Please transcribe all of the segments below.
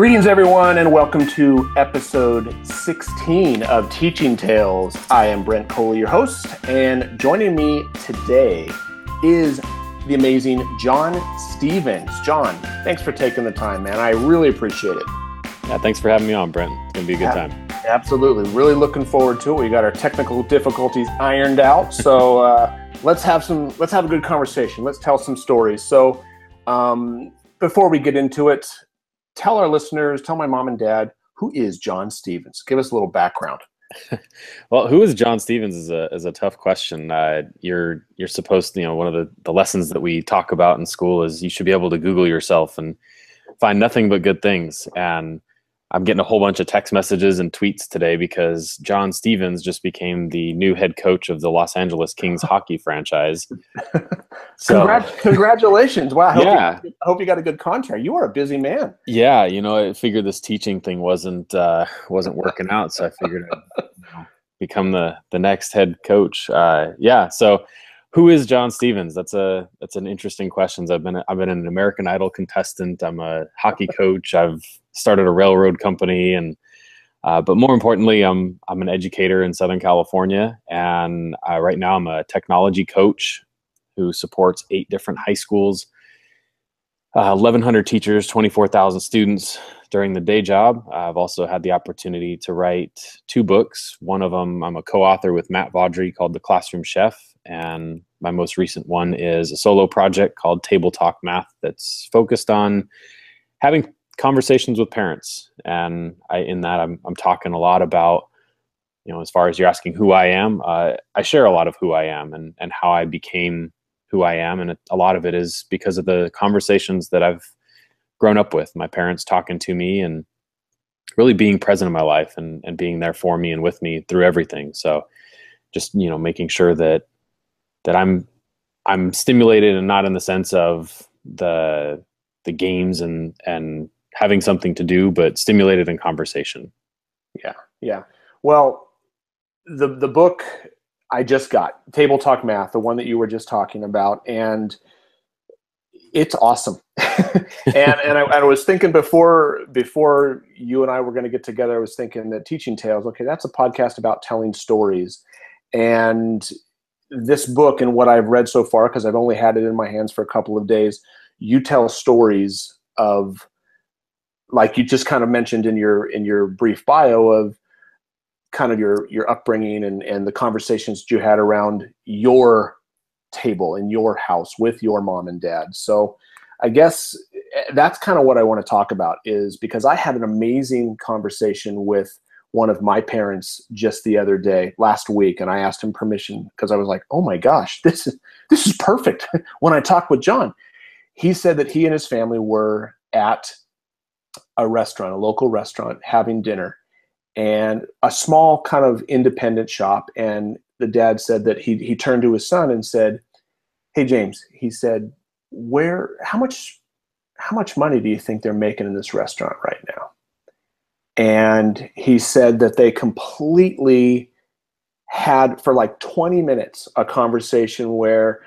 Greetings, everyone, and welcome to episode 16 of Teaching Tales. I am Brent Coley, your host, and joining me today is the amazing John Stevens. John, thanks for taking the time, man. I really appreciate it. Yeah, thanks for having me on, Brent. It's gonna be a good yeah, time. Absolutely, really looking forward to it. We got our technical difficulties ironed out, so uh, let's have some. Let's have a good conversation. Let's tell some stories. So, um, before we get into it, tell our listeners, tell my mom and dad, who is John Stevens? Give us a little background. well, who is John Stevens is a is a tough question. Uh, you're you're supposed to, you know, one of the, the lessons that we talk about in school is you should be able to Google yourself and find nothing but good things. And I'm getting a whole bunch of text messages and tweets today because John Stevens just became the new head coach of the Los Angeles Kings hockey franchise. So, Congrat- congratulations! Wow, I hope, yeah. you, I hope you got a good contract. You are a busy man. Yeah, you know, I figured this teaching thing wasn't uh, wasn't working out, so I figured I'd you know, become the the next head coach. Uh, yeah, so who is John Stevens? That's a that's an interesting question. I've been I've been an American Idol contestant. I'm a hockey coach. I've started a railroad company, and uh, but more importantly, I'm I'm an educator in Southern California, and uh, right now I'm a technology coach who supports eight different high schools, uh, 1,100 teachers, 24,000 students during the day job. I've also had the opportunity to write two books. One of them I'm a co-author with Matt Vaudrey called The Classroom Chef, and my most recent one is a solo project called Table Talk Math that's focused on having conversations with parents. And I, in that, I'm, I'm talking a lot about, you know, as far as you're asking who I am, uh, I share a lot of who I am and, and how I became who I am. And a lot of it is because of the conversations that I've grown up with, my parents talking to me and really being present in my life and, and being there for me and with me through everything. So just, you know, making sure that that I'm I'm stimulated and not in the sense of the the games and and having something to do, but stimulated in conversation. Yeah, yeah. Well, the the book I just got, Table Talk Math, the one that you were just talking about, and it's awesome. and and I, I, was thinking before before you and I were going to get together, I was thinking that Teaching Tales, okay, that's a podcast about telling stories, and this book and what I've read so far, because I've only had it in my hands for a couple of days, you tell stories of, like you just kind of mentioned in your in your brief bio of kind of your your upbringing and and the conversations that you had around your table in your house with your mom and dad. So I guess eh, that's kind of what I want to talk about is because I had an amazing conversation with one of my parents just the other day last week and i asked him permission because i was like oh my gosh this is this is perfect when i talked with john he said that he and his family were at a restaurant a local restaurant having dinner and a small kind of independent shop and the dad said that he, he turned to his son and said hey james he said where how much how much money do you think they're making in this restaurant right now? And he said that they completely had for like 20 minutes a conversation where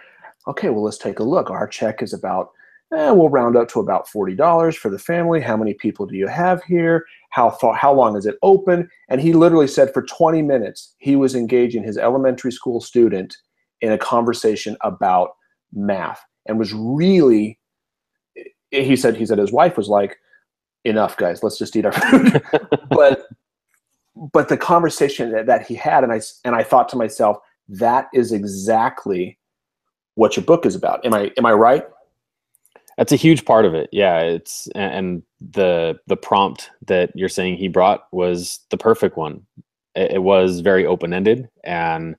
okay well let's take a look. Our check is about eh, we'll round up to about $40 for the family. How many people do you have here? How far how long is it open? And he literally said for 20 minutes he was engaging his elementary school student in a conversation about math and was really he said he said his wife was like enough guys let's just eat our food. But but the conversation that, that he had and i and i thought to myself that is exactly what your book is about. Am i am i right that's a huge part of it. Yeah it's and the the prompt that you're saying he brought was the perfect one. It, it was very open-ended and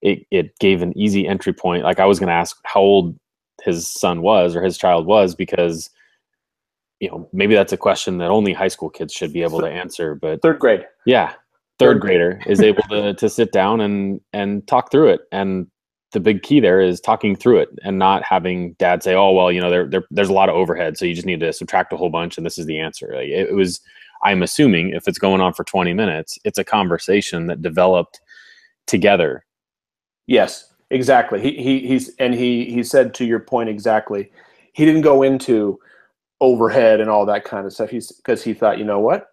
it, it gave an easy entry point. Like i was going to ask how old his son was or his child was because you know maybe that's a question that only high school kids should be able to answer but third grade. Yeah third, third grader is able to to sit down and and talk through it and the big key there is talking through it and not having dad say oh well you know there, there there's a lot of overhead so you just need to subtract a whole bunch and this is the answer like it, it was i'm assuming if it's going on for 20 minutes it's a conversation that developed together yes exactly he, he he's and he he said to your point exactly he didn't go into overhead and all that kind of stuff. He's because he thought, you know what,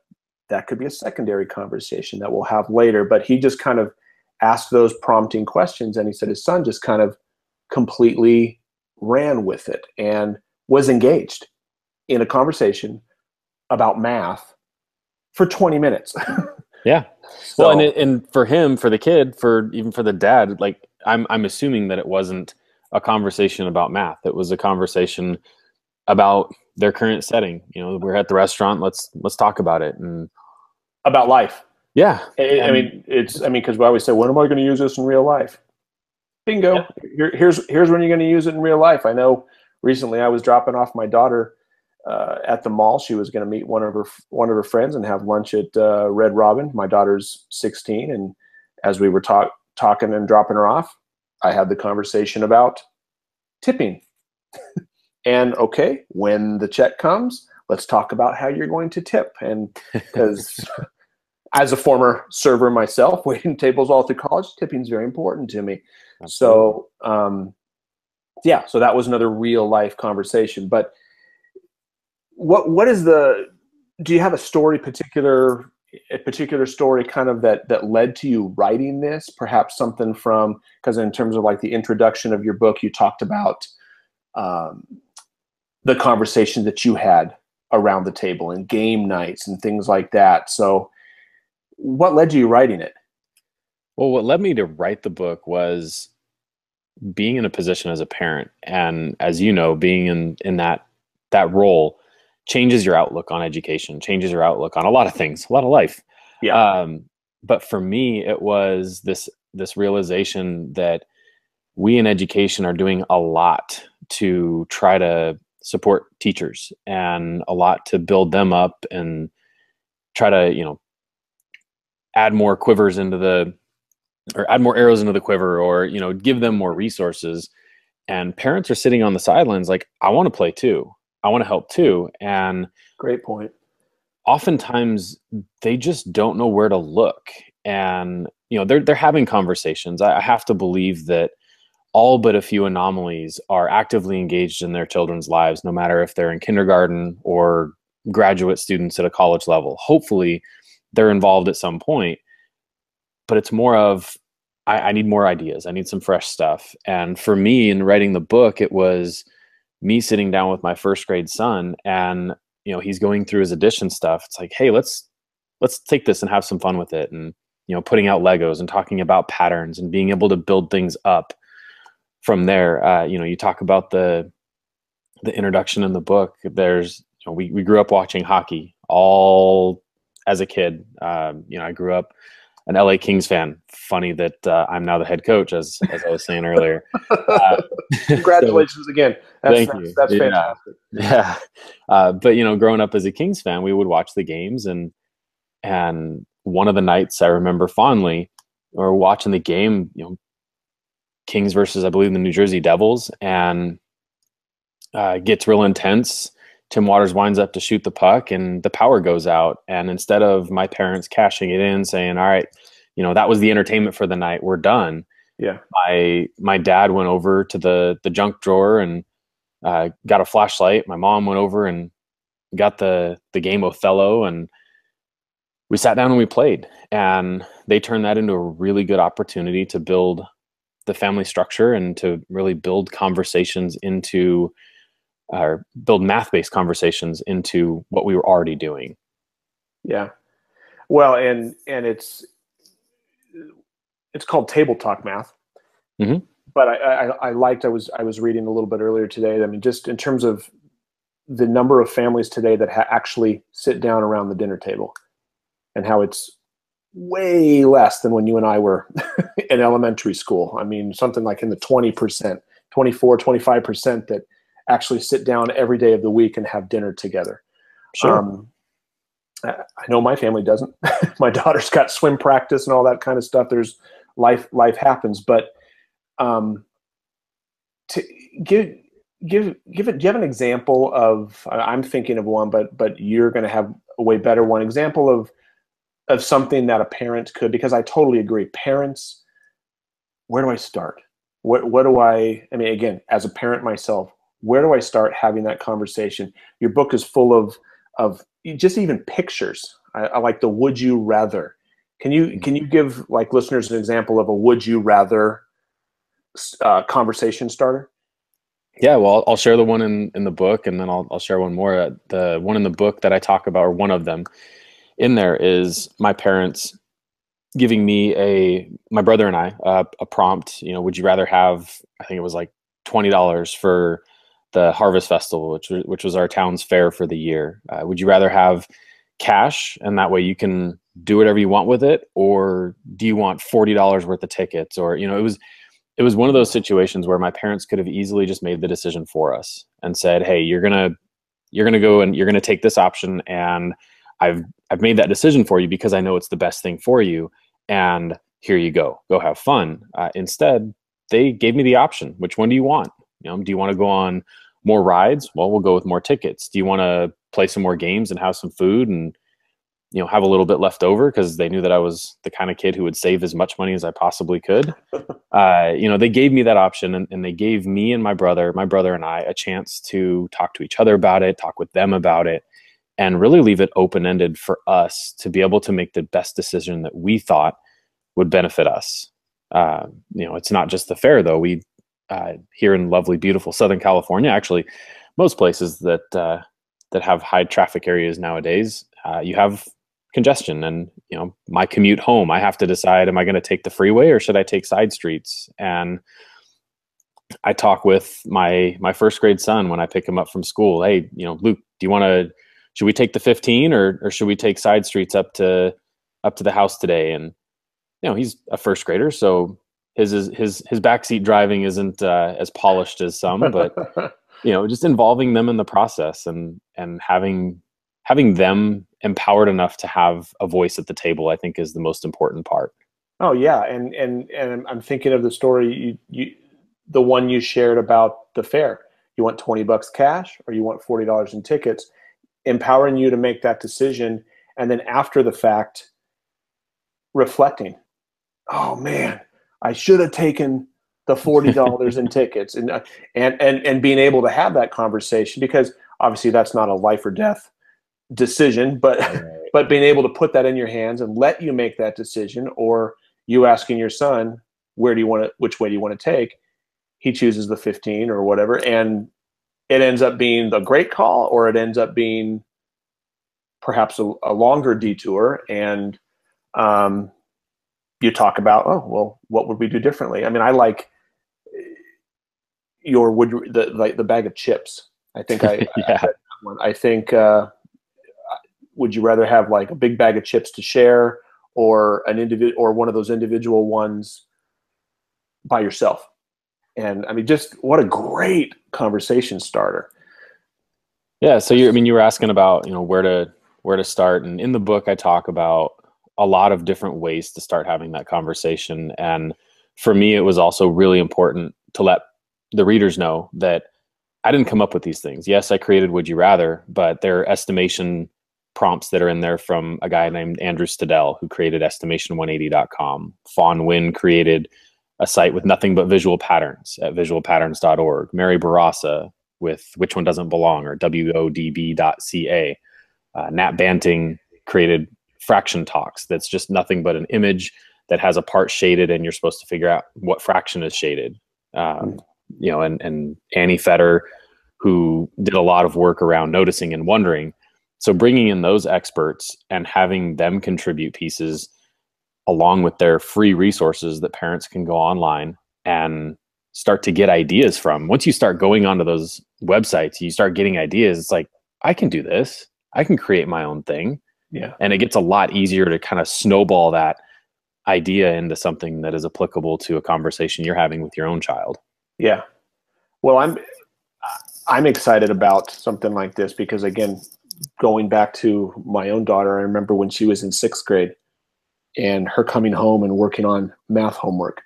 that could be a secondary conversation that we'll have later. But he just kind of asked those prompting questions, and he said his son just kind of completely ran with it and was engaged in a conversation about math for 20 minutes. yeah. So, well, and it, and for him, for the kid, for even for the dad, like I'm I'm assuming that it wasn't a conversation about math. It was a conversation about their current setting. You know, we're at the restaurant. Let's let's talk about it and about life. Yeah, I, I mean, it's I mean, because we always say, when am I going to use this in real life? Bingo. Yeah. Here, here's here's when you're going to use it in real life. I know. Recently, I was dropping off my daughter uh, at the mall. She was going to meet one of her one of her friends and have lunch at uh, Red Robin. My daughter's 16, and as we were talk, talking and dropping her off, I had the conversation about tipping. and okay, when the check comes, let's talk about how you're going to tip. And because as a former server myself, waiting tables all through college, tipping is very important to me. Absolutely. So, um, yeah, so that was another real life conversation. But what what is the? Do you have a story particular a particular story kind of that that led to you writing this perhaps something from because in terms of like the introduction of your book you talked about um, the conversation that you had around the table and game nights and things like that so what led you writing it well what led me to write the book was being in a position as a parent and as you know being in in that that role changes your outlook on education, changes your outlook on a lot of things, a lot of life. Yeah. Um, but for me, it was this this realization that we in education are doing a lot to try to support teachers and a lot to build them up and try to you know add more quivers into the or add more arrows into the quiver or you know give them more resources and parents are sitting on the sidelines like i want to play too I want to help too. And great point. Oftentimes they just don't know where to look. And, you know, they're, they're having conversations. I, I have to believe that all but a few anomalies are actively engaged in their children's lives, no matter if they're in kindergarten or graduate students at a college level. Hopefully they're involved at some point. But it's more of, I, I need more ideas. I need some fresh stuff. And for me, in writing the book, it was, me sitting down with my first grade son and you know he's going through his addition stuff it's like hey let's let's take this and have some fun with it and you know putting out legos and talking about patterns and being able to build things up from there uh, you know you talk about the the introduction in the book there's you know, we, we grew up watching hockey all as a kid um, you know i grew up an LA Kings fan. Funny that uh, I'm now the head coach, as as I was saying earlier. Uh, Congratulations so, again. That's, thank that's, you. That's yeah. fantastic. Yeah, uh, but you know, growing up as a Kings fan, we would watch the games, and and one of the nights I remember fondly, or watching the game, you know, Kings versus I believe the New Jersey Devils, and uh, gets real intense Tim Watters winds up to shoot the puck and the power goes out. And instead of my parents cashing it in, saying, All right, you know, that was the entertainment for the night, we're done. Yeah. My my dad went over to the the junk drawer and uh, got a flashlight. My mom went over and got the the game Othello and we sat down and we played. And they turned that into a really good opportunity to build the family structure and to really build conversations into or build math-based conversations into what we were already doing. Yeah. Well, and and it's it's called table talk math. Mm-hmm. But I, I, I liked I was I was reading a little bit earlier today. I mean, just in terms of the number of families today that ha- actually sit down around the dinner table, and how it's way less than when you and I were in elementary school. I mean, something like in the 20%, 24, 25% that actually sit down every day of the week and have dinner together. Sure. Um, I know my family doesn't. my daughter's got swim practice and all that kind of stuff. There's life, life happens, but um, to give, give, give it. Do you have an example of? I'm thinking of one, but but you're going to have a way better one. Example of of something that a parent could, because I totally agree. Parents, where do I start? What what do I? I mean, again, as a parent myself, where do I start having that conversation? Your book is full of of just even pictures. I, I like the would you rather. Can you can you give like listeners an example of a would you rather uh, conversation starter? Yeah, well, I'll share the one in, in the book, and then I'll I'll share one more. The one in the book that I talk about, or one of them, in there is my parents giving me a my brother and I uh, a prompt. You know, would you rather have? I think it was like twenty dollars for the Harvest Festival, which which was our town's fair for the year. Uh, would you rather have cash, and that way you can do whatever you want with it, or do you want forty dollars worth of tickets? Or you know, it was it was one of those situations where my parents could have easily just made the decision for us and said, "Hey, you're gonna you're gonna go and you're gonna take this option, and I've I've made that decision for you because I know it's the best thing for you, and here you go, go have fun." Uh, instead, they gave me the option. Which one do you want? You know, do you want to go on more rides? Well, we'll go with more tickets. Do you want to play some more games and have some food and you know have a little bit left over because they knew that I was the kind of kid who would save as much money as I possibly could. uh, you know, they gave me that option and, and they gave me and my brother, my brother and I, a chance to talk to each other about it, talk with them about it, and really leave it open ended for us to be able to make the best decision that we thought would benefit us. Uh, you know, it's not just the fair though. We uh, here in lovely, beautiful Southern California, actually, most places that uh, that have high traffic areas nowadays, uh, you have congestion. And you know, my commute home, I have to decide: am I going to take the freeway or should I take side streets? And I talk with my my first grade son when I pick him up from school. Hey, you know, Luke, do you want to? Should we take the 15 or or should we take side streets up to up to the house today? And you know, he's a first grader, so his his his backseat driving isn't uh, as polished as some, but you know, just involving them in the process and and having having them empowered enough to have a voice at the table, I think, is the most important part. Oh yeah, and and and I'm thinking of the story you you the one you shared about the fair. You want twenty bucks cash or you want forty dollars in tickets, empowering you to make that decision, and then after the fact, reflecting. Oh man, I should have taken the forty dollars in tickets, and uh, and and and being able to have that conversation because obviously that's not a life or death decision, but right. but being able to put that in your hands and let you make that decision, or you asking your son where do you want to, which way do you want to take, he chooses the fifteen or whatever, and it ends up being the great call, or it ends up being perhaps a, a longer detour and um, you talk about, oh, well, what would we do differently? I mean, I like your would the like the bag of chips. I think I yeah. I, I think uh, would you rather have like a big bag of chips to share or an individual or one of those individual ones by yourself? And I mean, just what a great conversation starter. Yeah. So you, I mean, you were asking about you know where to where to start, and in the book I talk about a lot of different ways to start having that conversation. And for me, it was also really important to let the readers know that I didn't come up with these things. Yes, I created Would You Rather, but there are estimation prompts that are in there from a guy named Andrew Stadel, who created estimation180.com. Fawn Nguyen created a site with nothing but visual patterns at visualpatterns.org. Mary Bourassa with Which One Doesn't Belong or WODB.ca. Uh, Nat Banting created fraction talks. That's just nothing but an image that has a part shaded and you're supposed to figure out what fraction is shaded. Um, you know and, and annie fetter who did a lot of work around noticing and wondering. So bringing in those experts and having them contribute pieces along with their free resources that parents can go online and start to get ideas from. Once you start going onto those websites you start getting ideas. It's like i can do this. I can create my own thing yeah. And it gets a lot easier to kind of snowball that idea into something that is applicable to a conversation you're having with your own child. Yeah. Well, I'm I'm excited about something like this because again, going back to my own daughter, I remember when she was in 6th grade and her coming home and working on math homework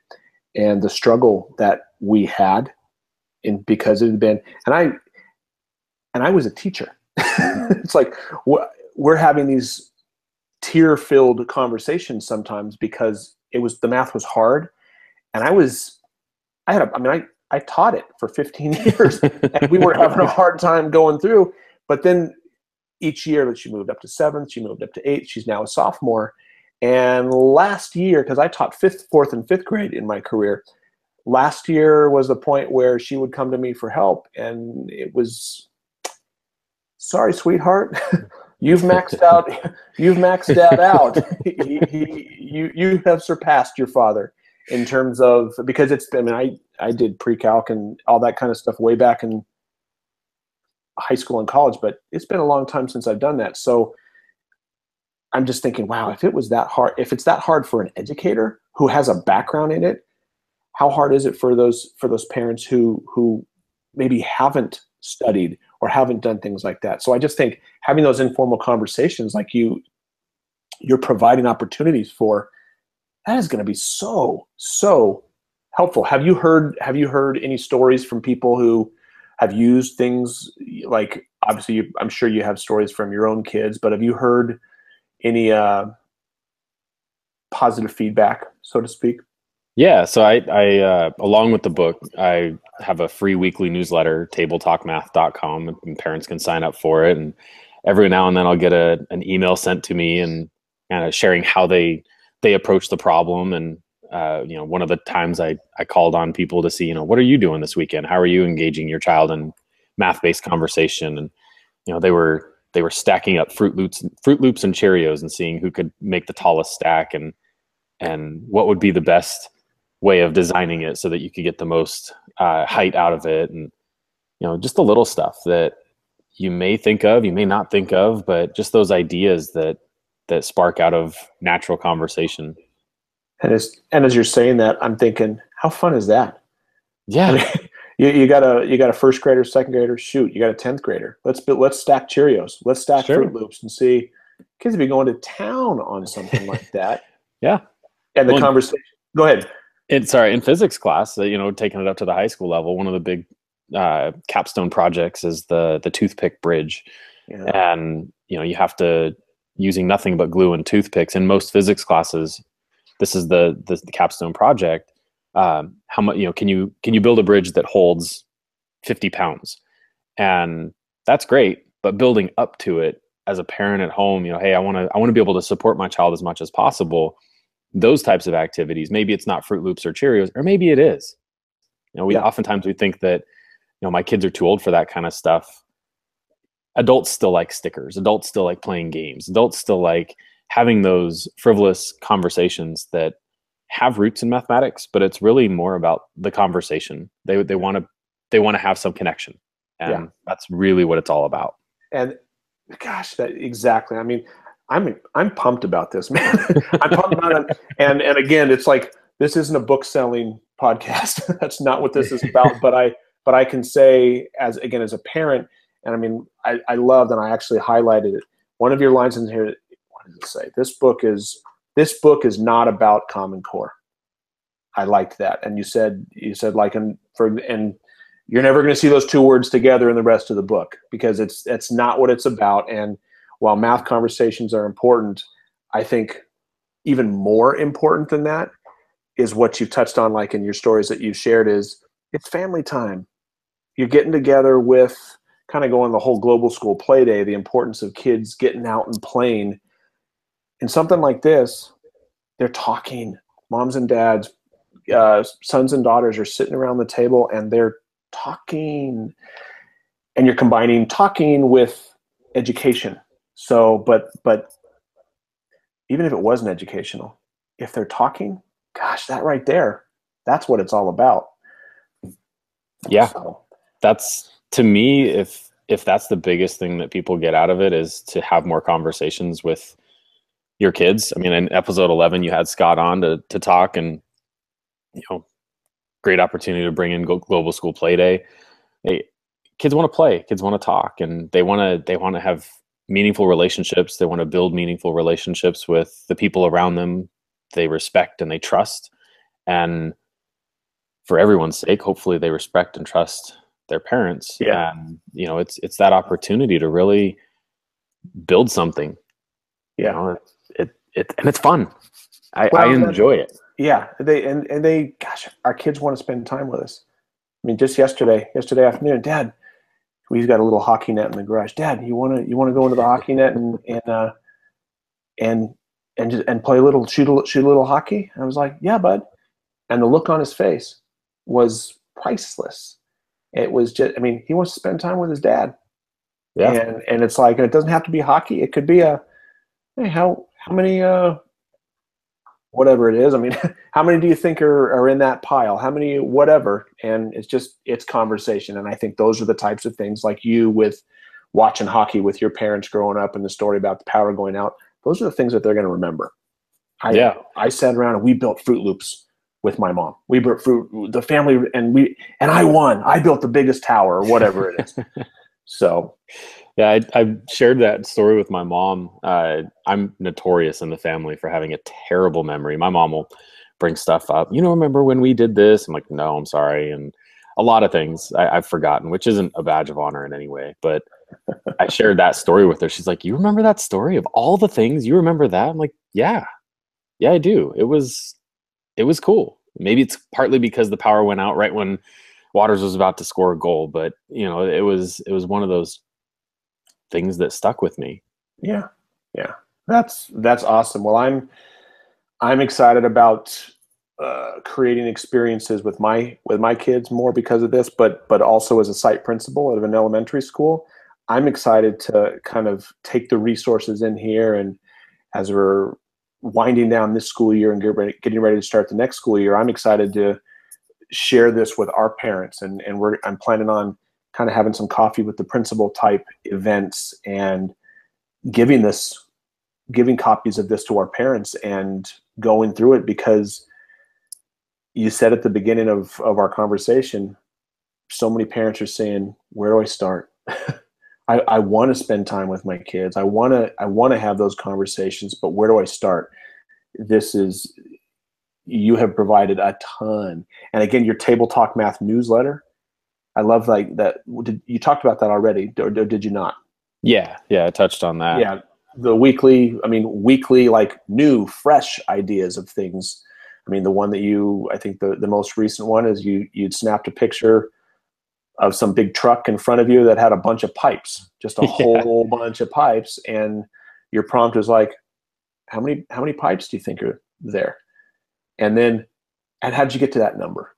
and the struggle that we had in because it had been and I and I was a teacher. it's like what we're having these tear filled conversations sometimes because it was the math was hard and i was i had a, i mean i I taught it for 15 years, and we were having a hard time going through. But then each year that she moved up to seventh, she moved up to eighth. She's now a sophomore. And last year, because I taught fifth, fourth, and fifth grade in my career, last year was the point where she would come to me for help, and it was, sorry, sweetheart, you've maxed out, you've maxed that out. he, he, you, you have surpassed your father in terms of because it's. I mean, I I did pre-calc and all that kind of stuff way back in high school and college, but it's been a long time since I've done that. So I'm just thinking, wow, if it was that hard, if it's that hard for an educator who has a background in it, how hard is it for those for those parents who who maybe haven't studied or haven't done things like that? So I just think having those informal conversations like you you're providing opportunities for that is going to be so so helpful. Have you heard have you heard any stories from people who have used things like obviously you, I'm sure you have stories from your own kids, but have you heard any uh, positive feedback, so to speak? Yeah, so I, I uh, along with the book, I have a free weekly newsletter, tabletalkmath.com, and parents can sign up for it. And every now and then, I'll get a an email sent to me and kind of sharing how they they approach the problem and uh, you know, one of the times I, I called on people to see, you know, what are you doing this weekend? How are you engaging your child in math-based conversation? And, you know, they were, they were stacking up Froot Loops, Froot Loops and Cheerios and seeing who could make the tallest stack and, and what would be the best way of designing it so that you could get the most uh, height out of it. And, you know, just the little stuff that you may think of, you may not think of, but just those ideas that, that spark out of natural conversation. And as and as you're saying that, I'm thinking, how fun is that? Yeah. I mean, you, you got a you got a first grader, second grader. Shoot, you got a tenth grader. Let's let's stack Cheerios. Let's stack sure. Froot Loops and see. Kids be going to town on something like that. yeah. And the well, conversation. Go ahead. It's sorry in physics class. You know, taking it up to the high school level. One of the big uh, capstone projects is the the toothpick bridge, yeah. and you know you have to using nothing but glue and toothpicks in most physics classes this is the the, the capstone project um, how much you know can you can you build a bridge that holds 50 pounds and that's great but building up to it as a parent at home you know hey i want to i want to be able to support my child as much as possible those types of activities maybe it's not froot loops or cheerios or maybe it is you know we yeah. oftentimes we think that you know my kids are too old for that kind of stuff adults still like stickers adults still like playing games adults still like having those frivolous conversations that have roots in mathematics, but it's really more about the conversation. They they want to they want to have some connection, and yeah. that's really what it's all about. And gosh, that exactly. I mean, I'm I'm pumped about this, man. I'm pumped about it. And and again, it's like this isn't a book selling podcast. that's not what this is about. but I but I can say as again as a parent, and I mean I, I loved and I actually highlighted it. One of your lines in here what does it say? This book is this book is not about Common Core. I liked that, and you said you said like and for and you're never going to see those two words together in the rest of the book because it's it's not what it's about. And while math conversations are important, I think even more important than that is what you've touched on, like in your stories that you've shared, is it's family time. You're getting together with kind of going the whole global school play day, the importance of kids getting out and playing in something like this, they're talking. Moms and dads, uh, sons and daughters are sitting around the table and they're talking. And you're combining talking with education. So, but but even if it wasn't educational, if they're talking, gosh, that right there, that's what it's all about. Yeah, so. that's to me. If if that's the biggest thing that people get out of it is to have more conversations with your kids. I mean, in episode 11, you had Scott on to, to talk and, you know, great opportunity to bring in global school play day. Hey, kids want to play, kids want to talk and they want to, they want to have meaningful relationships. They want to build meaningful relationships with the people around them they respect and they trust. And for everyone's sake, hopefully they respect and trust their parents. Yeah. And, you know, it's, it's that opportunity to really build something. Yeah. You know, it and it's fun. I, well, I enjoy it. Yeah, they and and they, gosh, our kids want to spend time with us. I mean, just yesterday, yesterday afternoon, Dad, we've got a little hockey net in the garage. Dad, you want to you want to go into the hockey net and and uh, and and just, and play a little shoot a shoot a little hockey? I was like, yeah, bud. And the look on his face was priceless. It was just, I mean, he wants to spend time with his dad. Yeah. And and it's like, and it doesn't have to be hockey. It could be a, hey, how how many uh whatever it is. I mean, how many do you think are, are in that pile? How many, whatever? And it's just, it's conversation. And I think those are the types of things like you with watching hockey with your parents growing up and the story about the power going out. Those are the things that they're going to remember. I, yeah. I sat around and we built Froot Loops with my mom. We built fruit, the family, and we, and I won. I built the biggest tower or whatever it is. so yeah, I, I, shared that story with my mom. Uh, I'm notorious in the family for having a terrible memory. My mom will bring stuff up. You know, remember when we did this? I'm like, no, I'm sorry. And a lot of things I, have forgotten, which isn't a badge of honor in any way. But I shared that story with her. She's like, you remember that story of all the things? You remember that? I'm like, yeah, yeah, I do. It was, it was cool. Maybe it's partly because the power went out right when Watters was about to score a goal, but you know, it was it was one of those things that stuck with me. Yeah. Yeah. That's that's awesome. Well, I'm I'm excited about uh, creating experiences with my with my kids more because of this, but but also as a site principal of an elementary school, I'm excited to kind of take the resources in here and as we're winding down this school year and get ready, getting ready to start the next school year, I'm excited to share this with our parents and and we're I'm planning on kind of having some coffee with the principal type events and giving this giving copies of this to our parents and going through it because you said at the beginning of, of our conversation so many parents are saying where do i start? I, I want to spend time with my kids. I want to i want to have those conversations but where do i start? This is you have provided a ton. And again your table talk math newsletter I love like that. Did you talked about that already, or, or did you not? Yeah, yeah, I touched on that. Yeah, the weekly. I mean, weekly like new, fresh ideas of things. I mean, the one that you, I think the the most recent one is you you'd snapped a picture of some big truck in front of you that had a bunch of pipes, just a yeah. whole bunch of pipes, and your prompt was like, "How many how many pipes do you think are there?" And then, and how did you get to that number?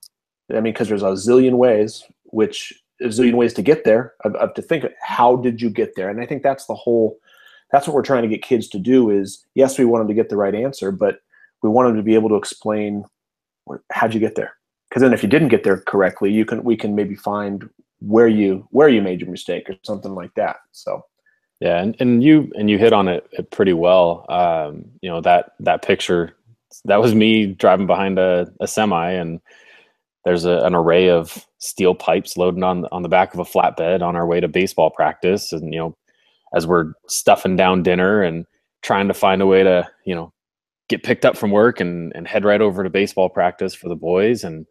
I mean, because there's a zillion ways which a zillion ways to get there of to think how did you get there? And i think that's the whole that's what we're trying to get kids to do is yes we want them to get the right answer but we want them to be able to explain how'd you get there? Because then if you didn't get there correctly you can we can maybe find where you where you made your mistake or something like that. So. Yeah and, and you and you hit on it, it pretty well. Um, you know that that picture that was me driving behind a, a semi and there's a, an array of steel pipes loading on on the back of a flatbed on our way to baseball practice. And you know as we're stuffing down dinner and trying to find a way to you know get picked up from work and and head right over to baseball practice for the boys and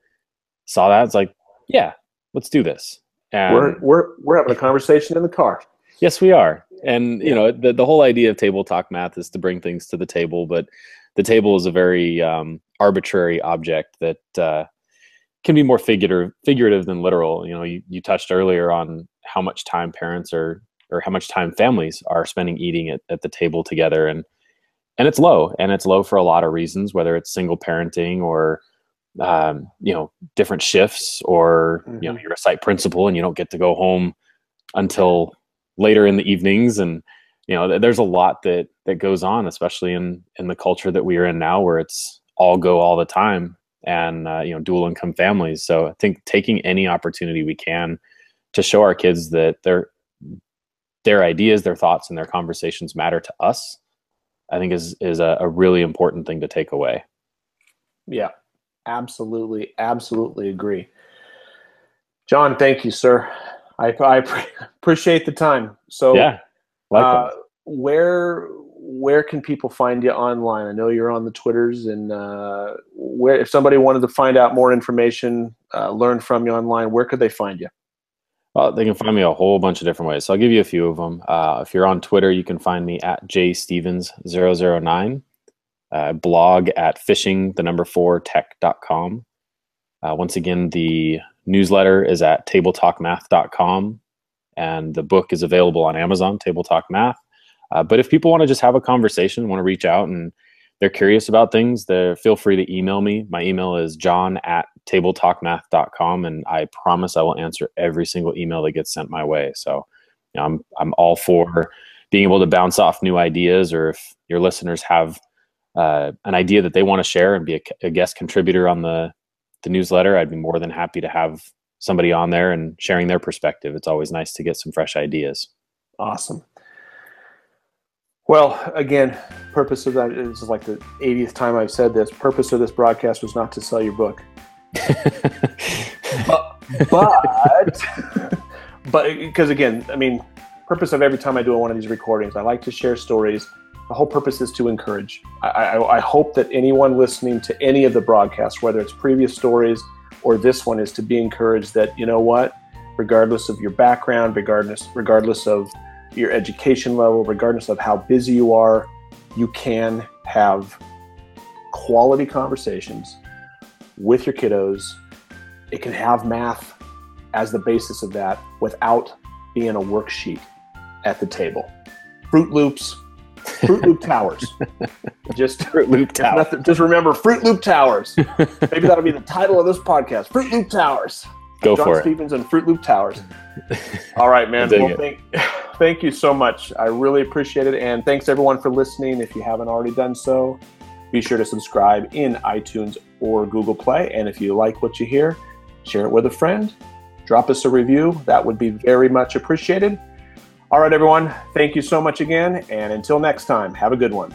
saw that it's like yeah let's do this. And we're we're we're having a conversation in the car. Yes we are. And you know the, the whole idea of table talk math is to bring things to the table but the table is a very um, arbitrary object that uh, can be more figurative figurative than literal. You know, you, you touched earlier on how much time parents are or how much time families are spending eating at, at the table together and and it's low and it's low for a lot of reasons whether it's single parenting or um, you know different shifts or mm-hmm. you know mm-hmm. you're a site principal and you don't get to go home until later in the evenings and you know there's a lot that that goes on especially in in the culture that we are in now where it's all go all the time and uh, you know dual income families. So I think taking any opportunity we can to show our kids that their their ideas, their thoughts, and their conversations matter to us, I think is is a, a really important thing to take away. Yeah, absolutely, absolutely agree. John, thank you, sir. I, I appreciate the time. So yeah, uh, where where can people find you online? I know you're on the Twitters, and uh, where if somebody wanted to find out more information, uh, learn from you online, where could they find you? Well, they can find me a whole bunch of different ways. So I'll give you a few of them. Uh, if you're on Twitter, you can find me at jstevens009. Uh, blog at fishing the number four tech.com. Uh, once again, the newsletter is at tabletalkmath.com, and the book is available on Amazon, Table Talk Math. Uh, but if people want to just have a conversation, want to reach out and they're curious about things, they feel free to email me. My email is john at tabletalkmath.com, and I promise I will answer every single email that gets sent my way. So you know, I'm, I'm all for being able to bounce off new ideas, or if your listeners have uh, an idea that they want to share and be a, a guest contributor on the, the newsletter, I'd be more than happy to have somebody on there and sharing their perspective. It's always nice to get some fresh ideas. Awesome. Well, again, purpose of that is like the 80th time I've said this. Purpose of this broadcast was not to sell your book, but but but because again, I mean, purpose of every time I do one of these recordings, I like to share stories. The whole purpose is to encourage. I, I, I hope that anyone listening to any of the broadcasts, whether it's previous stories or this one, is to be encouraged that you know what, regardless of your background, regardless regardless of your education level, regardless of how busy you are, you can have quality conversations with your kiddos. It can have math as the basis of that without being a worksheet at the table. Froot Loops, Fruit Loop Towers. Just Fruit Loop Towers. Just remember Fruit Loop Towers. Maybe that'll be the title of this podcast. Fruit Loop Towers. Go John for Stevens and Fruit Loop Towers. All right, man. Well, thank, thank you so much. I really appreciate it. And thanks everyone for listening. If you haven't already done so, be sure to subscribe in iTunes or Google Play. And if you like what you hear, share it with a friend. Drop us a review. That would be very much appreciated. All right, everyone. Thank you so much again. And until next time, have a good one.